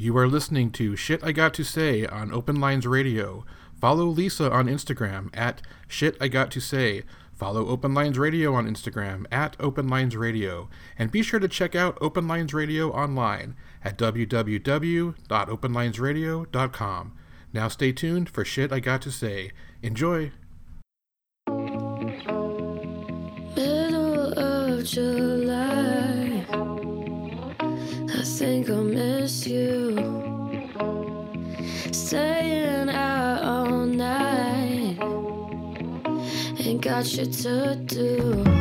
You are listening to Shit I Got to Say on Open Lines Radio. Follow Lisa on Instagram at Shit I Got to Say. Follow Open Lines Radio on Instagram at Open Lines Radio. And be sure to check out Open Lines Radio online at www.openlinesradio.com. Now stay tuned for Shit I Got to Say. Enjoy! Middle of July, I think I'll got shit to do.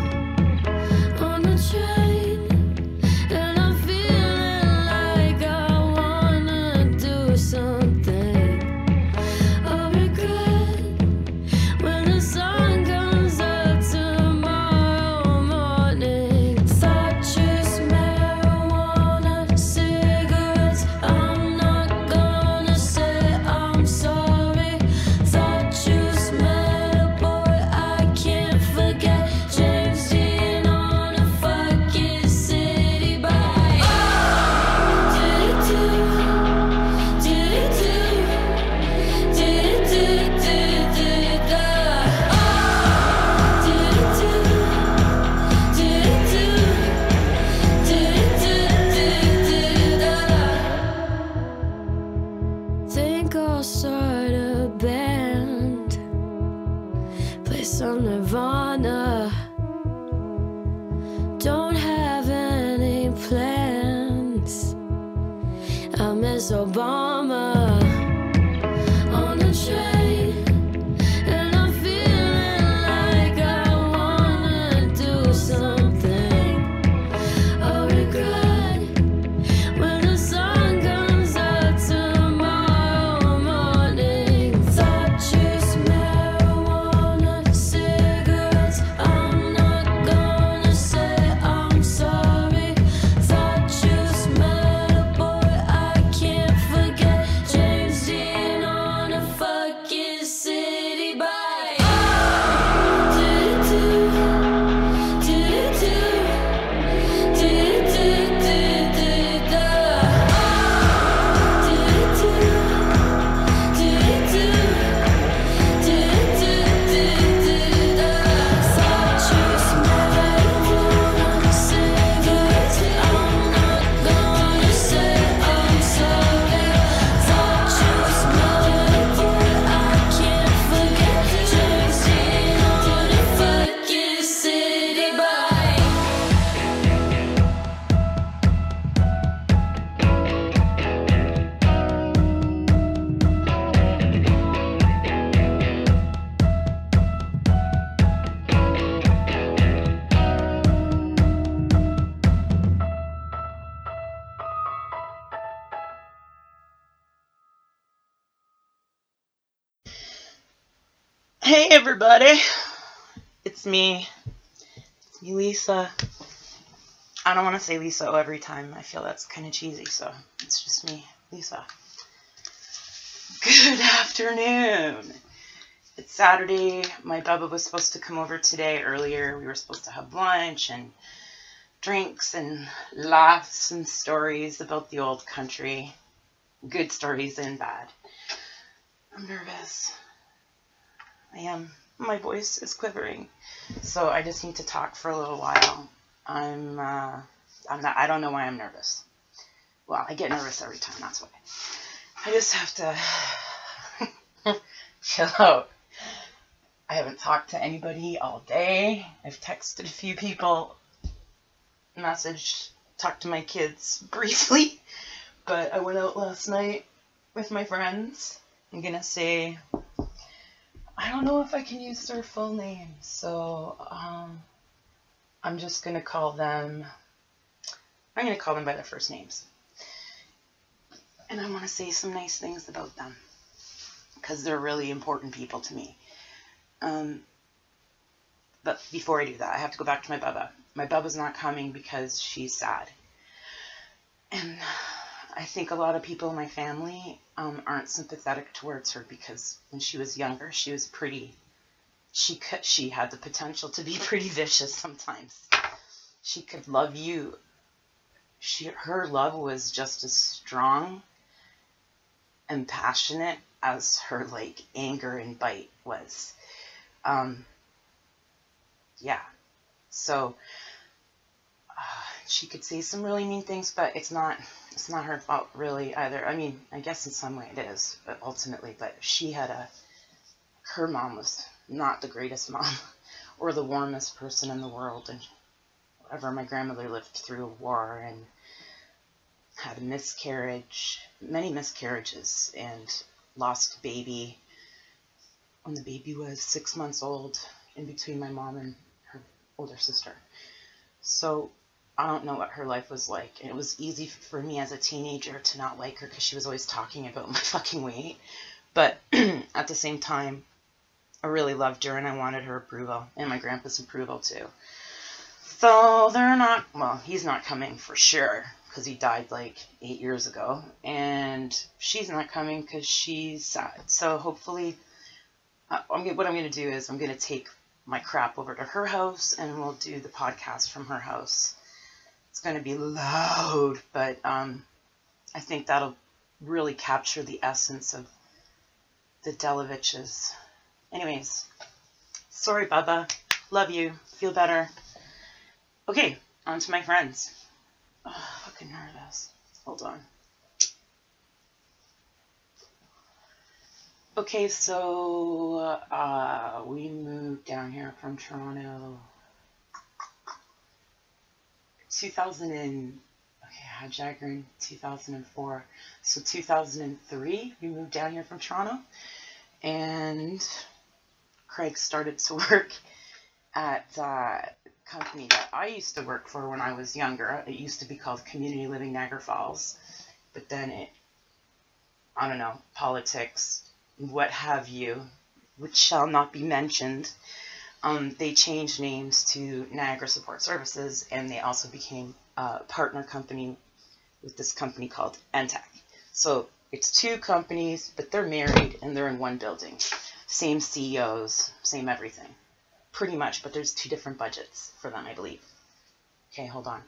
Everybody, it's me. It's me, Lisa. I don't want to say Lisa every time. I feel that's kind of cheesy, so it's just me, Lisa. Good afternoon. It's Saturday. My Bubba was supposed to come over today earlier. We were supposed to have lunch and drinks and laughs and stories about the old country. Good stories and bad. I'm nervous. I am. My voice is quivering, so I just need to talk for a little while. I'm. Uh, I'm not. I don't know why I'm nervous. Well, I get nervous every time. That's why. I just have to chill out. I haven't talked to anybody all day. I've texted a few people, messaged, talked to my kids briefly, but I went out last night with my friends. I'm gonna say I don't know if I can use their full names, so um, I'm just gonna call them. I'm gonna call them by their first names, and I want to say some nice things about them because they're really important people to me. Um, but before I do that, I have to go back to my Bubba. My Bubba's not coming because she's sad, and I think a lot of people in my family um, aren't sympathetic towards her because when she was younger, she was pretty. She could. She had the potential to be pretty vicious sometimes. She could love you. She her love was just as strong and passionate as her like anger and bite was. Um, yeah. So she could say some really mean things, but it's not it's not her fault really either. I mean, I guess in some way it is, but ultimately, but she had a her mom was not the greatest mom or the warmest person in the world and whatever my grandmother lived through a war and had a miscarriage, many miscarriages and lost a baby when the baby was six months old in between my mom and her older sister. So I don't know what her life was like. And it was easy for me as a teenager to not like her because she was always talking about my fucking weight. But at the same time, I really loved her and I wanted her approval and my grandpa's approval too. So they're not, well, he's not coming for sure because he died like eight years ago. And she's not coming because she's sad. So hopefully, uh, I'm, what I'm going to do is I'm going to take my crap over to her house and we'll do the podcast from her house. It's going to be loud, but um, I think that'll really capture the essence of the Delaviches. Anyways, sorry, Bubba. Love you. Feel better. Okay, on to my friends. Oh, fucking nervous. Hold on. Okay, so uh, we moved down here from Toronto 2000 and okay, Jagger in 2004. So 2003, we moved down here from Toronto, and Craig started to work at uh, a company that I used to work for when I was younger. It used to be called Community Living Niagara Falls, but then it, I don't know, politics, what have you, which shall not be mentioned. Um, they changed names to Niagara Support Services, and they also became a partner company with this company called Entech. So it's two companies, but they're married and they're in one building. Same CEOs, same everything. Pretty much, but there's two different budgets for them, I believe. Okay, hold on.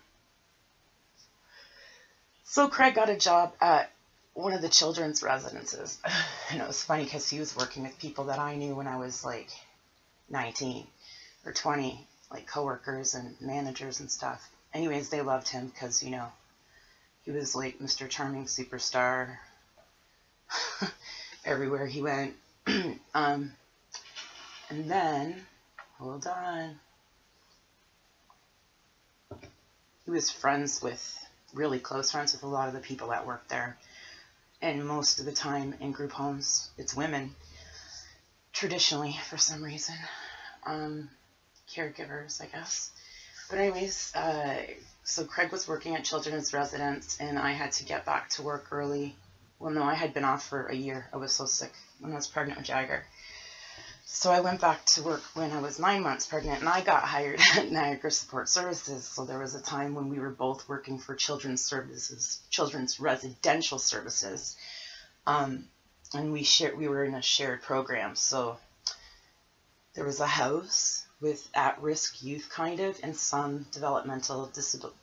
So Craig got a job at one of the children's residences. And it was funny because he was working with people that I knew when I was like 19 or 20, like coworkers and managers and stuff. Anyways, they loved him because, you know, he was like Mr. Charming superstar everywhere he went. um, and then, hold on. He was friends with, really close friends with a lot of the people that worked there. And most of the time in group homes, it's women, traditionally, for some reason. Um, caregivers, I guess. But anyways, uh, so Craig was working at Children's Residence, and I had to get back to work early. Well, no, I had been off for a year. I was so sick when I was pregnant with Jagger. So I went back to work when I was nine months pregnant, and I got hired at Niagara Support Services. So there was a time when we were both working for Children's Services, Children's Residential Services, um, and we shared. We were in a shared program. So there was a house with at-risk youth, kind of, and some developmental disability,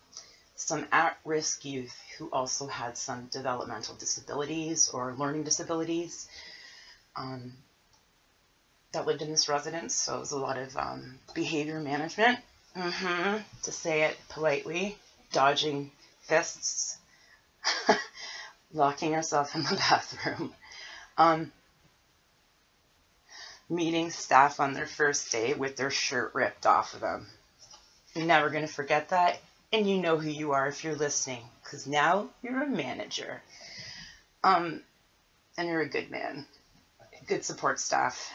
some at-risk youth who also had some developmental disabilities or learning disabilities. Um, that lived in this residence, so it was a lot of um, behavior management, hmm to say it politely, dodging fists, locking yourself in the bathroom, um, meeting staff on their first day with their shirt ripped off of them. You're never going to forget that, and you know who you are if you're listening, because now you're a manager. Um, and you're a good man, good support staff.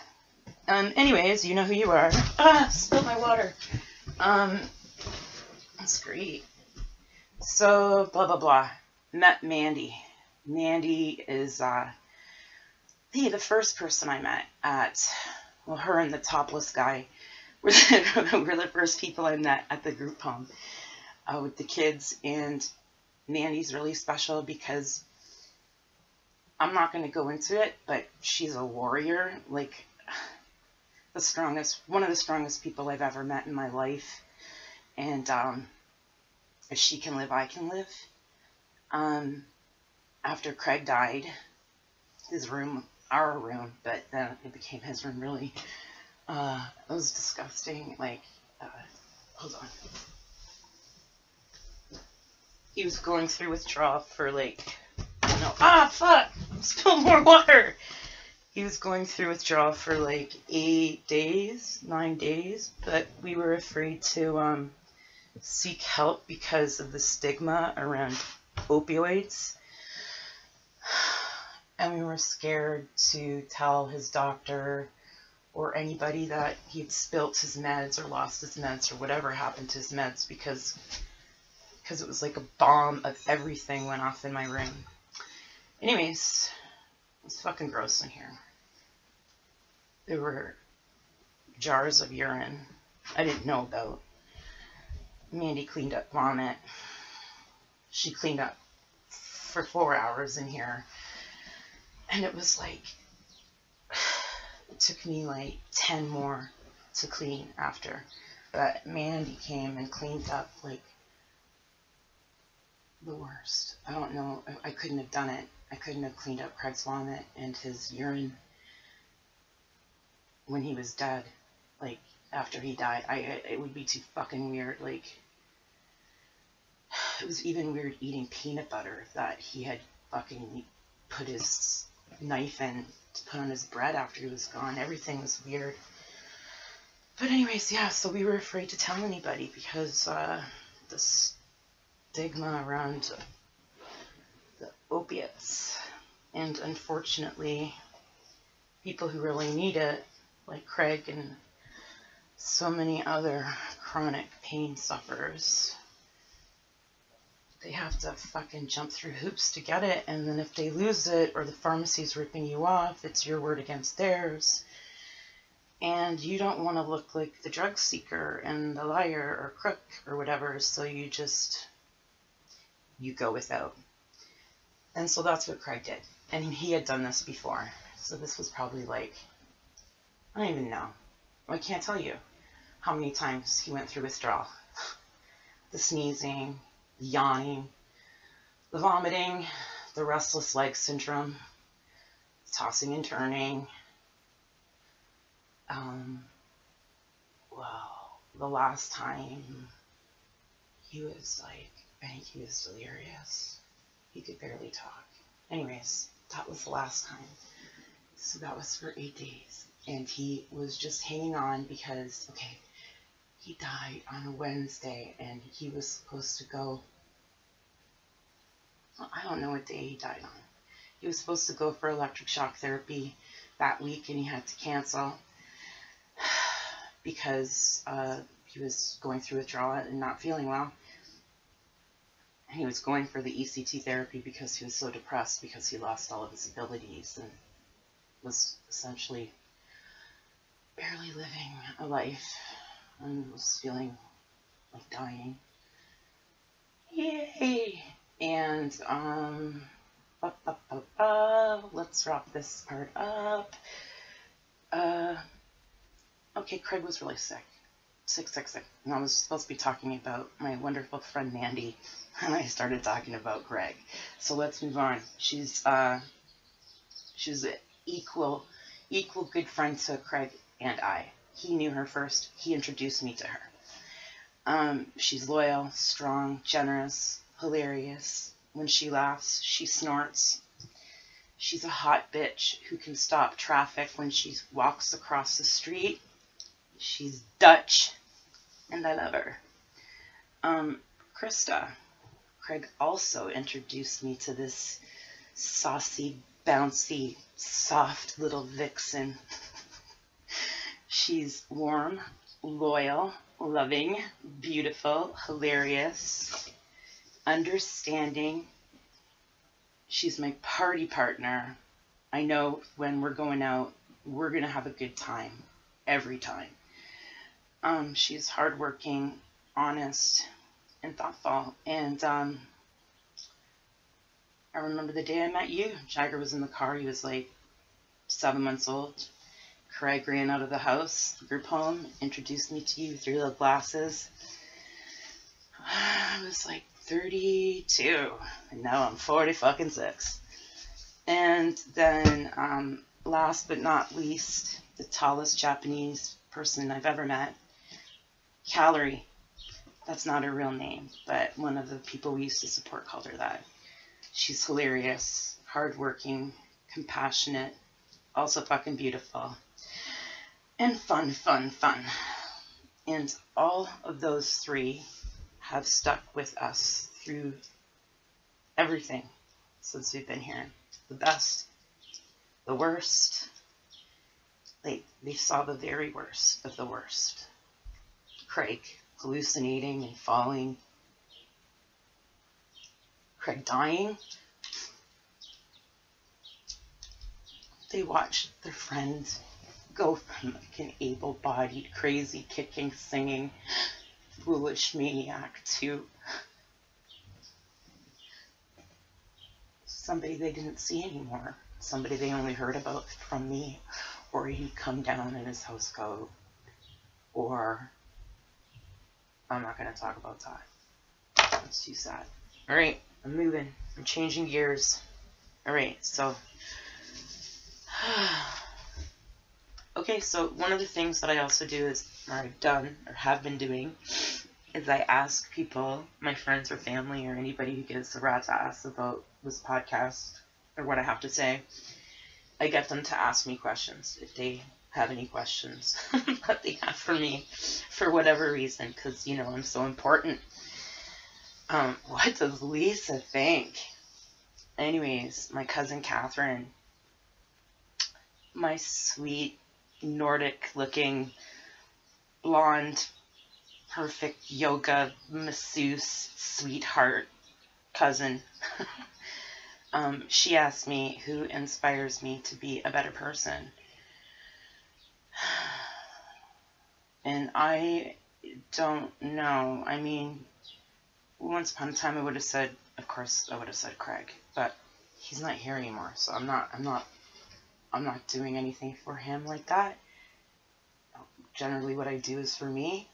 Um, anyways, you know who you are. Ah, spilled my water. Um, that's great. So, blah, blah, blah. Met Mandy. Mandy is, uh, the, the first person I met at, well, her and the topless guy were the, were the first people I met at the group home uh, with the kids. And Mandy's really special because I'm not going to go into it, but she's a warrior. Like, the strongest, one of the strongest people I've ever met in my life. And um, if she can live, I can live. Um, after Craig died, his room, our room, but then it became his room. Really, uh, it was disgusting. Like, uh, hold on. He was going through withdrawal for like, no, ah, fuck, spilled more water. He was going through withdrawal for like eight days, nine days, but we were afraid to um, seek help because of the stigma around opioids. And we were scared to tell his doctor or anybody that he'd spilt his meds or lost his meds or whatever happened to his meds because because it was like a bomb of everything went off in my room. Anyways, it's fucking gross in here. There were jars of urine I didn't know about. Mandy cleaned up vomit. She cleaned up for four hours in here. And it was like, it took me like 10 more to clean after. But Mandy came and cleaned up like the worst. I don't know. I- I couldn't have done it. I couldn't have cleaned up Craig's vomit and his urine when he was dead. Like after he died, I it would be too fucking weird. Like it was even weird eating peanut butter that he had fucking put his knife in to put on his bread after he was gone. Everything was weird. But anyways, yeah. So we were afraid to tell anybody because uh, the stigma around the opiates. And unfortunately, people who really need it, like Craig and so many other chronic pain sufferers, they have to fucking jump through hoops to get it. And then if they lose it or the pharmacy's ripping you off, it's your word against theirs. And you don't want to look like the drug seeker and the liar or crook or whatever, so you just you go without. And so that's what Craig did. And he had done this before. So this was probably like, I don't even know. I can't tell you how many times he went through withdrawal. The sneezing, yawning, the vomiting, the restless leg syndrome, tossing and turning. Um, well, the last time he was like, I think he was delirious. He could barely talk. Anyways, that was the last time. So that was for eight days. And he was just hanging on because, okay, he died on a Wednesday and he was supposed to go. I don't know what day he died on. He was supposed to go for electric shock therapy that week and he had to cancel because uh, he was going through withdrawal and not feeling well he was going for the ECT therapy because he was so depressed because he lost all of his abilities and was essentially barely living a life and was feeling like dying. Yay! And um, ba, ba, ba, ba, let's wrap this part up. Uh, okay, Craig was really sick. Sick, sick, sick. And I was supposed to be talking about my wonderful friend Mandy and I started talking about Greg. So let's move on. She's uh, she's equal equal good friend to Craig and I. He knew her first. He introduced me to her. Um, she's loyal, strong, generous, hilarious. When she laughs, she snorts. She's a hot bitch who can stop traffic when she walks across the street. She's Dutch, and I love her. Um, Krista, Craig also introduced me to this saucy, bouncy, soft little vixen. She's warm, loyal, loving, beautiful, hilarious, understanding. She's my party partner. I know when we're going out, we're going to have a good time every time. Um, she's hardworking, honest, and thoughtful. And um, I remember the day I met you. Jagger was in the car. He was like seven months old. Craig ran out of the house, group home, introduced me to you through the glasses. I was like 32, and now I'm 40 fucking six. And then, um, last but not least, the tallest Japanese person I've ever met, Calorie. That's not her real name, but one of the people we used to support called her that. She's hilarious, hardworking, compassionate, also fucking beautiful, and fun, fun, fun. And all of those three have stuck with us through everything since we've been here. The best, the worst. They, they saw the very worst of the worst. Craig hallucinating and falling. Craig dying. They watched their friend go from like an able bodied, crazy, kicking, singing, foolish maniac to somebody they didn't see anymore. Somebody they only heard about from me, or he'd come down in his housecoat, or I'm not going to talk about that. That's too sad. All right, I'm moving. I'm changing gears. All right, so. okay, so one of the things that I also do is, or I've done, or have been doing, is I ask people, my friends or family, or anybody who gives a rat's ass about this podcast or what I have to say, I get them to ask me questions if they have any questions that they have for me for whatever reason, because, you know, I'm so important. Um, what does Lisa think? Anyways, my cousin Catherine, my sweet Nordic looking blonde, perfect yoga masseuse sweetheart cousin. um, she asked me who inspires me to be a better person. And I don't know. I mean, once upon a time I would have said, of course, I would have said Craig, but he's not here anymore, so I'm not, I'm not, I'm not doing anything for him like that. Generally, what I do is for me,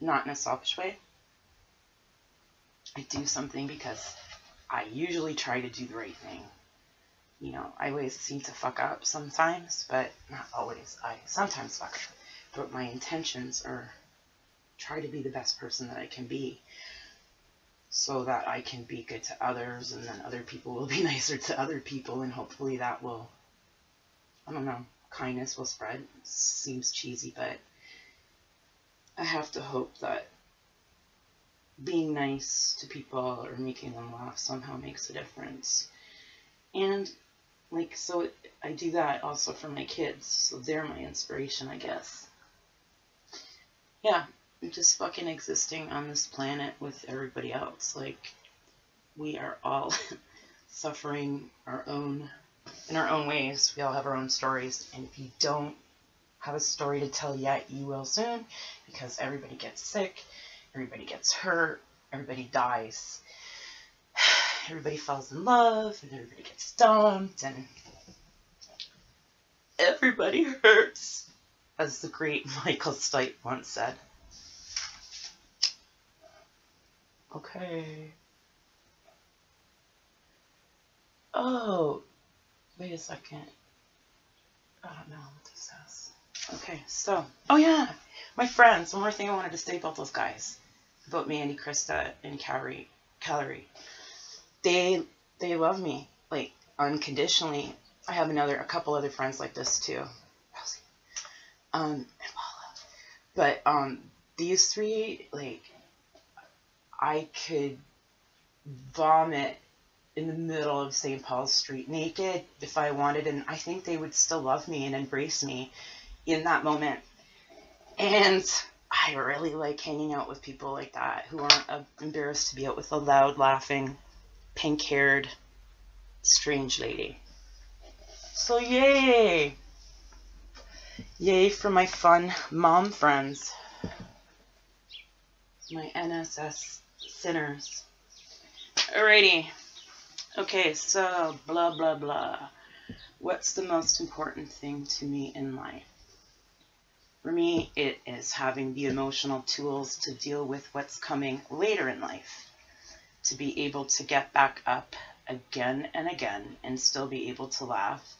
not in a selfish way. I do something because I usually try to do the right thing. You know, I always seem to fuck up sometimes, but not always. I sometimes fuck up. But my intentions are try to be the best person that I can be so that I can be good to others and then other people will be nicer to other people and hopefully that will I don't know, kindness will spread. seems cheesy, but I have to hope that being nice to people or making them laugh somehow makes a difference. And like so I do that also for my kids. So they're my inspiration, I guess. Yeah, just fucking existing on this planet with everybody else. Like we are all suffering our own in our own ways. We all have our own stories, and if you don't have a story to tell yet, you will soon because everybody gets sick, everybody gets hurt, everybody dies, everybody falls in love, and everybody gets dumped, and everybody hurts, as the great Michael Stipe once said. Okay. Oh, wait a second. I don't know what this says. Okay, so, oh yeah, my friends. One more thing I wanted to say about those guys, about me, Krista, and Calorie. Calorie. They they love me like unconditionally. I have another, a couple other friends like this too. Rosie. Um, and Paula. But um, these three, like, I could vomit in the middle of St. Paul's Street naked if I wanted, and I think they would still love me and embrace me in that moment. And I really like hanging out with people like that who aren't uh, embarrassed to be out with a loud, laughing, pink haired, strange lady. So, yay! Yay for my fun mom friends. My NSS sinners. Alrighty. Okay, so blah blah blah. What's the most important thing to me in life? For me, it is having the emotional tools to deal with what's coming later in life, to be able to get back up again and again and still be able to laugh,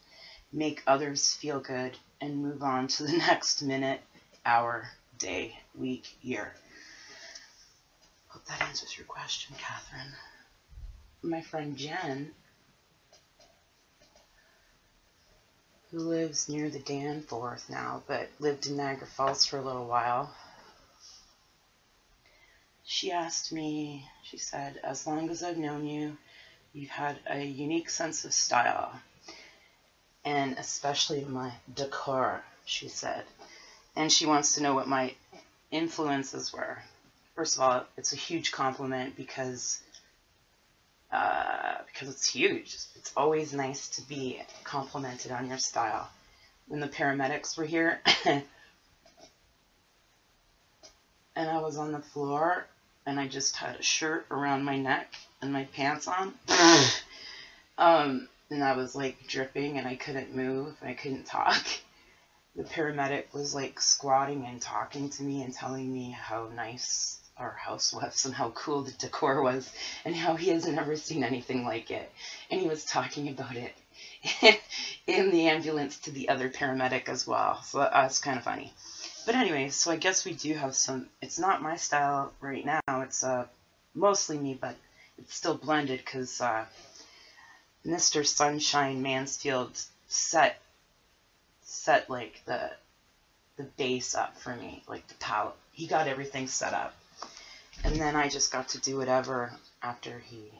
make others feel good, and move on to the next minute, hour, day, week, year. Hope that answers your question, Catherine. My friend Jen, who lives near the Danforth now, but lived in Niagara Falls for a little while, she asked me, she said, as long as I've known you, you've had a unique sense of style, and especially my decor, she said. And she wants to know what my influences were. First of all, it's a huge compliment because uh, because it's huge. It's always nice to be complimented on your style. When the paramedics were here, and I was on the floor, and I just had a shirt around my neck and my pants on, um, and I was like dripping, and I couldn't move, I couldn't talk. The paramedic was like squatting and talking to me and telling me how nice our house was and how cool the decor was and how he has never seen anything like it. And he was talking about it in the ambulance to the other paramedic as well. So that, that's kind of funny. But anyway, so I guess we do have some. It's not my style right now. It's uh, mostly me, but it's still blended because uh, Mr. Sunshine Mansfield set set like the the base up for me, like the palette. He got everything set up and then I just got to do whatever after he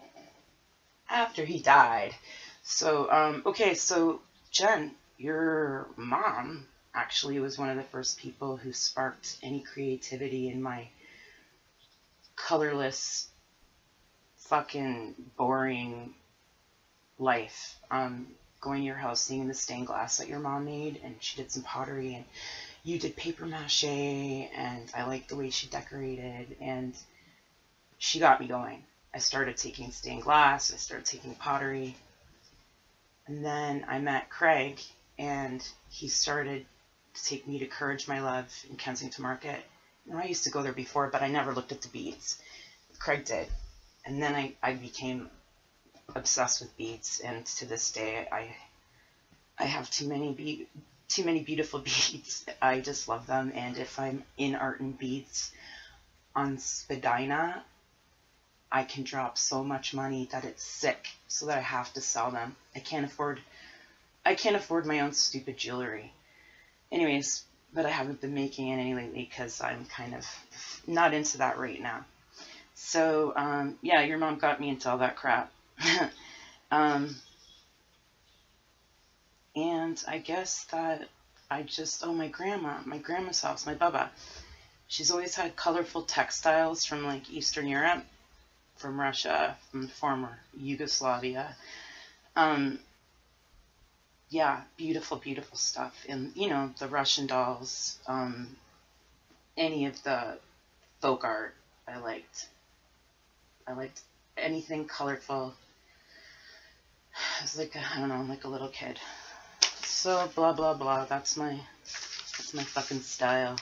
after he died. So um, okay, so Jen, your mom actually was one of the first people who sparked any creativity in my colorless, fucking boring life. Um, going to your house, seeing the stained glass that your mom made, and she did some pottery, and you did paper mache, and I liked the way she decorated, and she got me going. I started taking stained glass, I started taking pottery, and then I met Craig, and he started to take me to Courage My Love in Kensington Market. Now, I used to go there before, but I never looked at the beads. Craig did. And then I, I became obsessed with beads, and to this day, I I have too many be- too many beautiful beads. I just love them, and if I'm in art and beads on Spadina, I can drop so much money that it's sick, so that I have to sell them. I can't afford I can't afford my own stupid jewelry. Anyways, but I haven't been making any lately because I'm kind of not into that right now. So um, yeah, your mom got me into all that crap. um, and I guess that I just oh my grandma, my grandma's house, my baba. She's always had colorful textiles from like Eastern Europe, from Russia, from former Yugoslavia. Um, yeah, beautiful, beautiful stuff. And you know the Russian dolls, um, any of the folk art I liked. I liked anything colorful. I was like, I don't know, like a little kid. So blah blah blah. That's my that's my fucking style.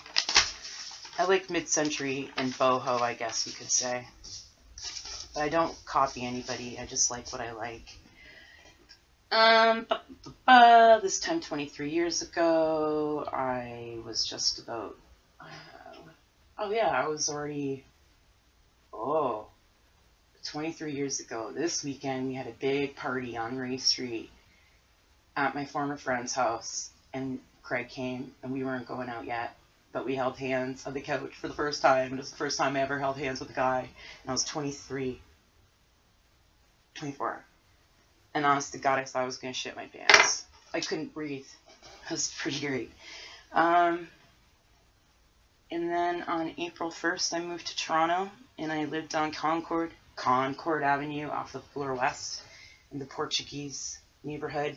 I like mid-century and boho, I guess you could say. But I don't copy anybody. I just like what I like. Um, ba, ba, ba, this time 23 years ago, I was just about. Uh, oh yeah, I was already. Oh, 23 years ago. This weekend, we had a big party on Ray Street at my former friend's house, and Craig came, and we weren't going out yet, but we held hands on the couch for the first time. It was the first time I ever held hands with a guy, and I was 23, 24. And honest to God, I thought I was going to shit my pants. I couldn't breathe. It was pretty great. Um, and then on April 1st, I moved to Toronto, and I lived on Concord, Concord Avenue off of Bloor West in the Portuguese neighborhood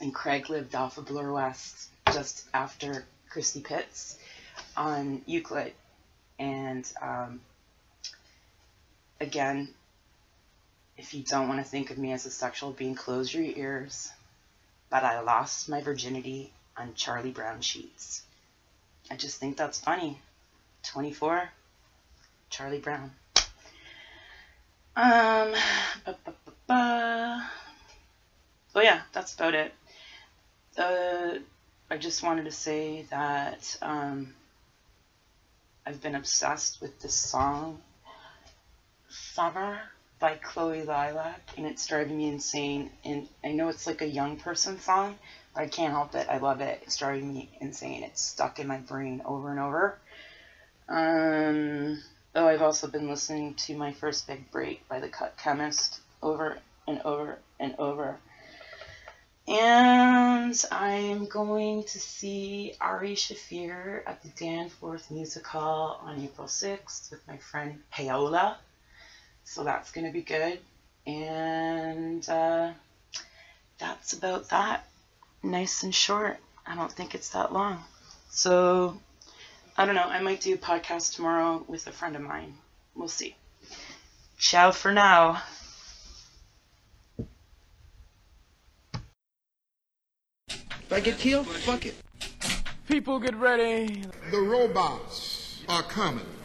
and Craig lived off of Bloor West just after Christie Pits on Euclid. And um, again, if you don't want to think of me as a sexual being, close your ears. But I lost my virginity on Charlie Brown sheets. I just think that's funny. 24, Charlie Brown. Um, ba, ba, ba. Oh yeah, that's about it. Uh, I just wanted to say that um, I've been obsessed with this song, Summer by Chloe Lilac, and it's driving me insane. And I know it's like a young person song, but I can't help it. I love it. It's driving me insane. It's stuck in my brain over and over. Um, oh, I've also been listening to My First Big Break by The Cut Chemist over and over and over. And I'm going to see Ari Shaffir at the Danforth Music Hall on April 6th with my friend Paola. So that's going to be good. And uh, that's about that. Nice and short. I don't think it's that long. So I don't know. I might do a podcast tomorrow with a friend of mine. We'll see. Ciao for now. If I get killed, fuck it. People get ready. The robots are coming.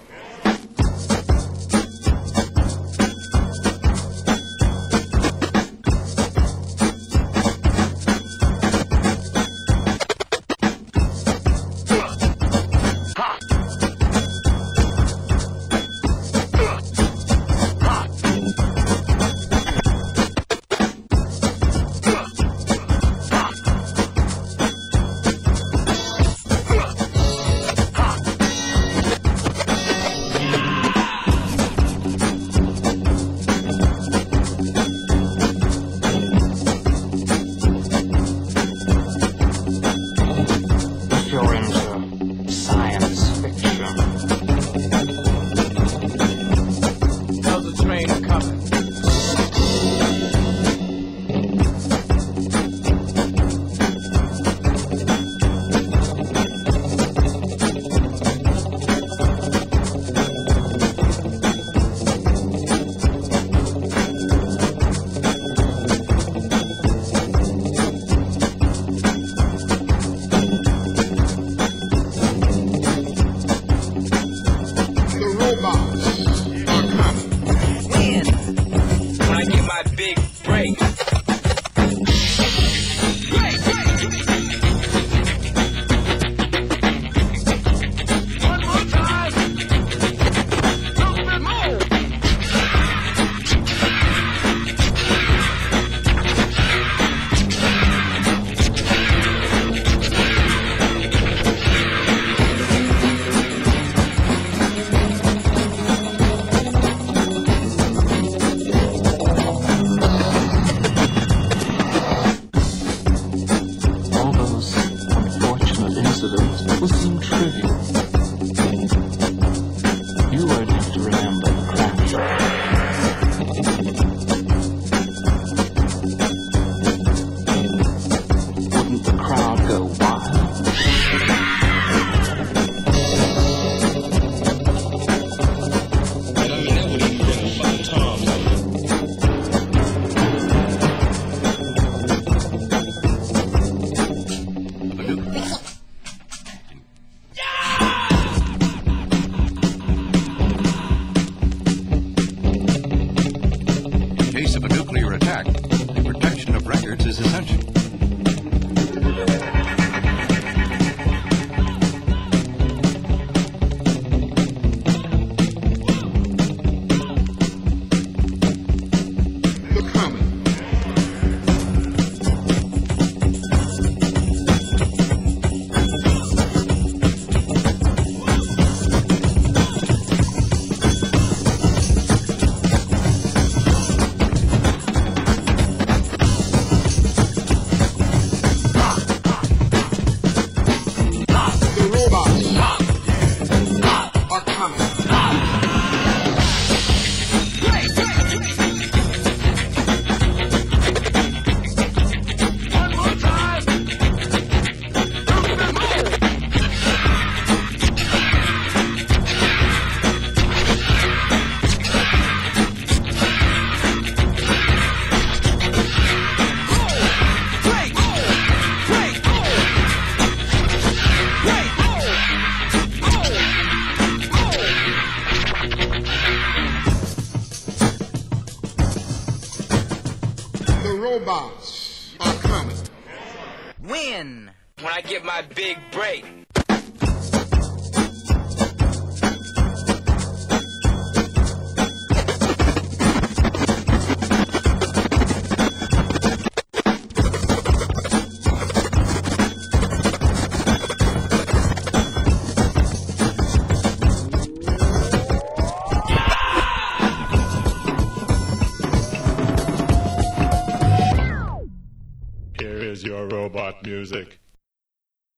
Music.